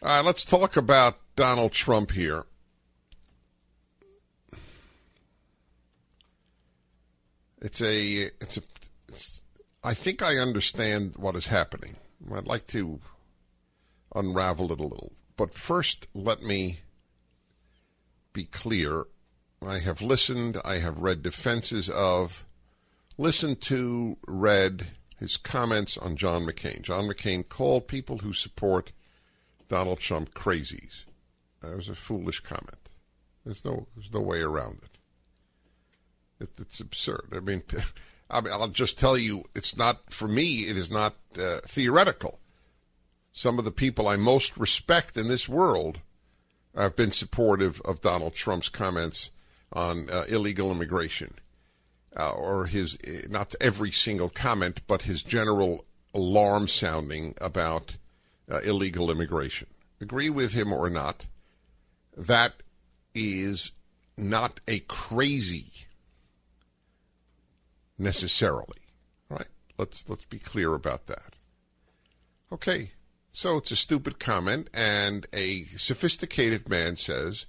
All right, let's talk about Donald Trump here. It's a, it's a, it's, I think I understand what is happening. I'd like to unravel it a little. But first, let me be clear. I have listened, I have read defenses of, listened to, read his comments on John McCain. John McCain called people who support Donald Trump crazies. That was a foolish comment. There's no, there's no way around it. it it's absurd. I mean, I mean, I'll just tell you, it's not for me. It is not uh, theoretical. Some of the people I most respect in this world have been supportive of Donald Trump's comments on uh, illegal immigration, uh, or his not every single comment, but his general alarm sounding about uh, illegal immigration. Agree with him or not, that is not a crazy necessarily. Right? Let's let's be clear about that. Okay, so it's a stupid comment, and a sophisticated man says,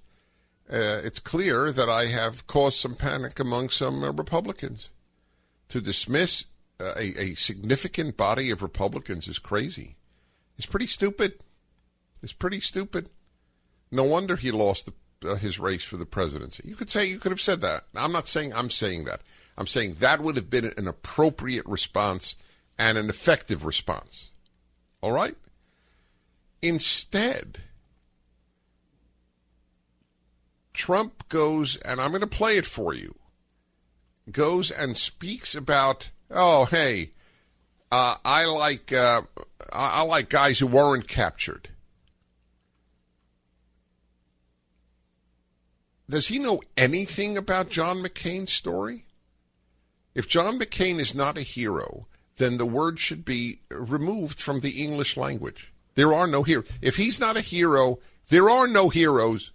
uh, "It's clear that I have caused some panic among some uh, Republicans. To dismiss uh, a, a significant body of Republicans is crazy." It's pretty stupid. It's pretty stupid. No wonder he lost the, uh, his race for the presidency. You could say you could have said that. I'm not saying I'm saying that. I'm saying that would have been an appropriate response and an effective response. All right? Instead, Trump goes, and I'm going to play it for you, goes and speaks about, oh, hey, uh, I like uh, I, like guys who weren't captured. Does he know anything about John McCain's story? If John McCain is not a hero, then the word should be removed from the English language. There are no heroes. If he's not a hero, there are no heroes.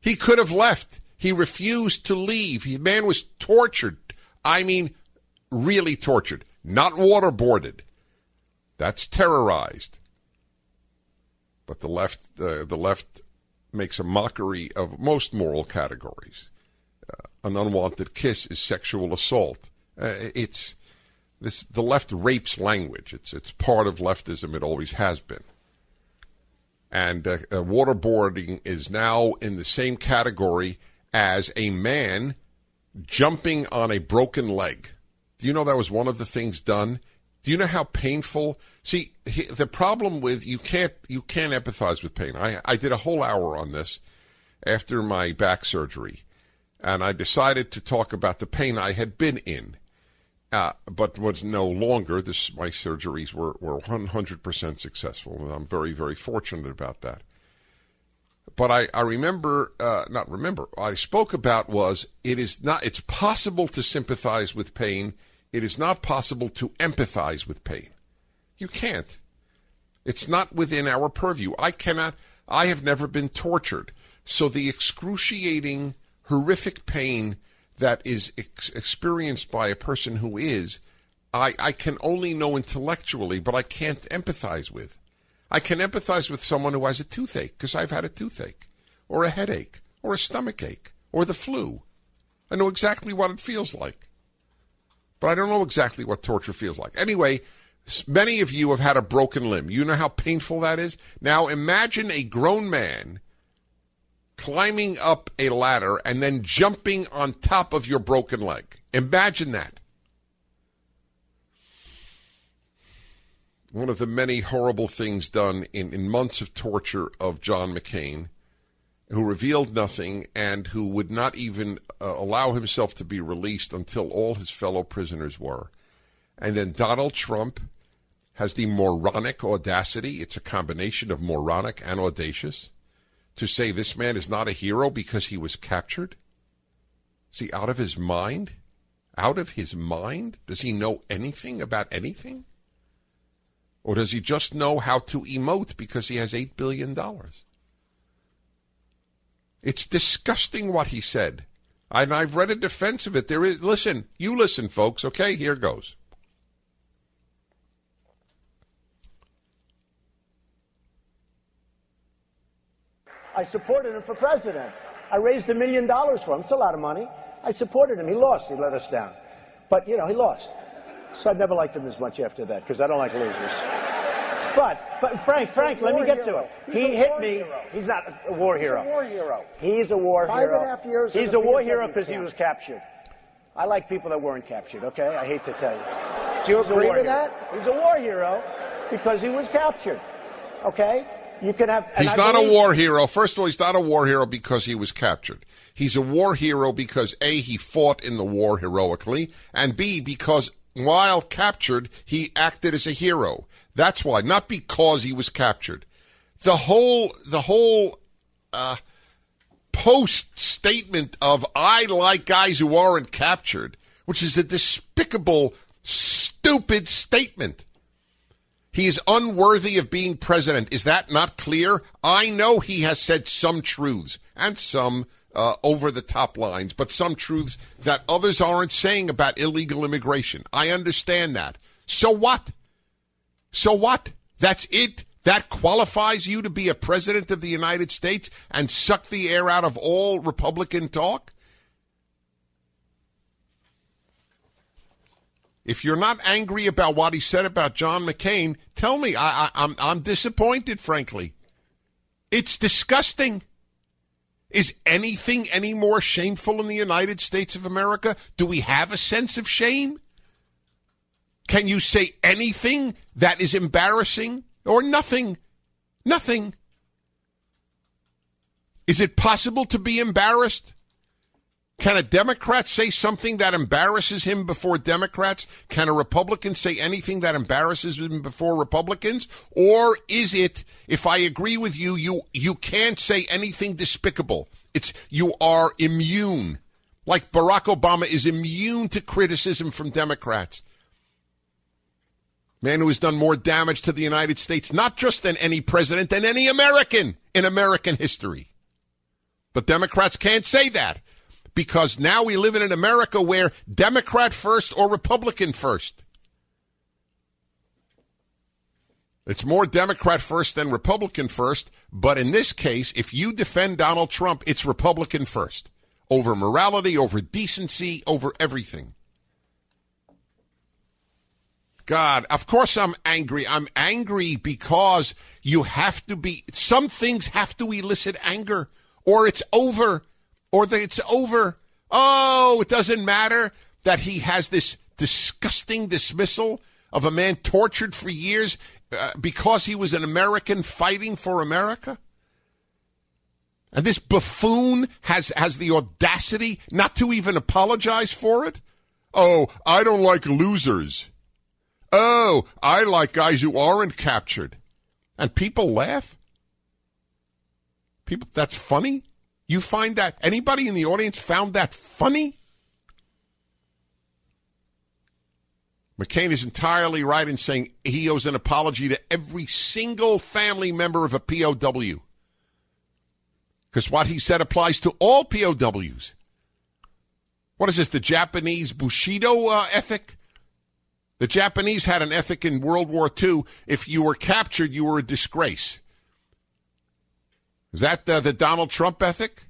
He could have left. He refused to leave. The man was tortured. I mean, really tortured, not waterboarded. That's terrorized. But the left, uh, the left makes a mockery of most moral categories. Uh, an unwanted kiss is sexual assault. Uh, it's this the left rapes language. It's it's part of leftism. It always has been. And uh, uh, waterboarding is now in the same category as a man jumping on a broken leg. Do you know that was one of the things done? Do you know how painful? See, he, the problem with you can't you can't empathize with pain. I I did a whole hour on this after my back surgery, and I decided to talk about the pain I had been in, uh, but was no longer. This my surgeries were were one hundred percent successful, and I'm very very fortunate about that. But I I remember uh, not remember I spoke about was it is not it's possible to sympathize with pain it is not possible to empathize with pain. You can't. It's not within our purview. I cannot, I have never been tortured. So the excruciating, horrific pain that is ex- experienced by a person who is, I, I can only know intellectually, but I can't empathize with. I can empathize with someone who has a toothache because I've had a toothache, or a headache, or a stomach ache, or the flu. I know exactly what it feels like but I don't know exactly what torture feels like. Anyway, many of you have had a broken limb. You know how painful that is? Now imagine a grown man climbing up a ladder and then jumping on top of your broken leg. Imagine that. One of the many horrible things done in, in months of torture of John McCain who revealed nothing and who would not even uh, allow himself to be released until all his fellow prisoners were. And then Donald Trump, has the moronic audacity, it's a combination of moronic and audacious, to say this man is not a hero because he was captured? Is he out of his mind? Out of his mind? Does he know anything about anything? Or does he just know how to emote because he has $8 billion? It's disgusting what he said. And I've read a defense of it. There is, listen, you listen, folks, okay? Here goes. I supported him for president. I raised a million dollars for him. It's a lot of money. I supported him. He lost. He let us down. But, you know, he lost. So I've never liked him as much after that because I don't like losers. But, but Frank, Frank, let me get to it. He hit me. Hero. He's not a war hero. He's a war hero. He's a war Five hero. and a half years He's a a war hero because he was captured. I like people that weren't captured, okay? I hate to tell you. Do you agree with hero. that? He's a war hero because he was captured, okay? You can have. He's I not a war hero. First of all, he's not a war hero because he was captured. He's a war hero because A, he fought in the war heroically, and B, because while captured, he acted as a hero. That's why, not because he was captured. The whole, the whole, uh, post statement of I like guys who aren't captured, which is a despicable, stupid statement. He is unworthy of being president. Is that not clear? I know he has said some truths and some uh, over the top lines, but some truths that others aren't saying about illegal immigration. I understand that. So what? So what? That's it? That qualifies you to be a president of the United States and suck the air out of all Republican talk? If you're not angry about what he said about John McCain, tell me. I, I, I'm I'm disappointed, frankly. It's disgusting. Is anything any more shameful in the United States of America? Do we have a sense of shame? Can you say anything that is embarrassing or nothing? Nothing. Is it possible to be embarrassed? Can a Democrat say something that embarrasses him before Democrats? Can a Republican say anything that embarrasses him before Republicans? Or is it, if I agree with you, you, you can't say anything despicable. It's, you are immune. Like Barack Obama is immune to criticism from Democrats. Man who has done more damage to the United States, not just than any president, than any American in American history. But Democrats can't say that because now we live in an America where Democrat first or Republican first. It's more Democrat first than Republican first, but in this case, if you defend Donald Trump, it's Republican first. Over morality, over decency, over everything. God, of course I'm angry. I'm angry because you have to be, some things have to elicit anger or it's over or that it's over. Oh, it doesn't matter that he has this disgusting dismissal of a man tortured for years uh, because he was an American fighting for America. And this buffoon has, has the audacity not to even apologize for it. Oh, I don't like losers. Oh, I like guys who aren't captured. And people laugh. People, that's funny? You find that, anybody in the audience found that funny? McCain is entirely right in saying he owes an apology to every single family member of a POW. Because what he said applies to all POWs. What is this, the Japanese Bushido uh, ethic? The Japanese had an ethic in World War II. If you were captured, you were a disgrace. Is that uh, the Donald Trump ethic?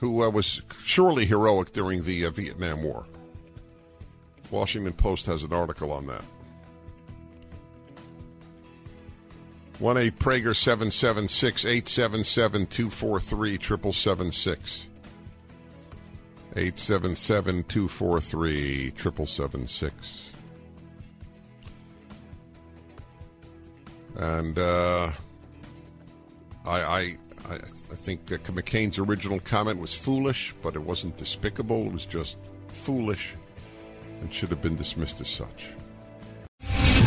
Who uh, was surely heroic during the uh, Vietnam War. Washington Post has an article on that. 1 8 Prager 776 877 243 776. 877 243 776. And uh, I, I, I think McCain's original comment was foolish, but it wasn't despicable. It was just foolish. and should have been dismissed as such.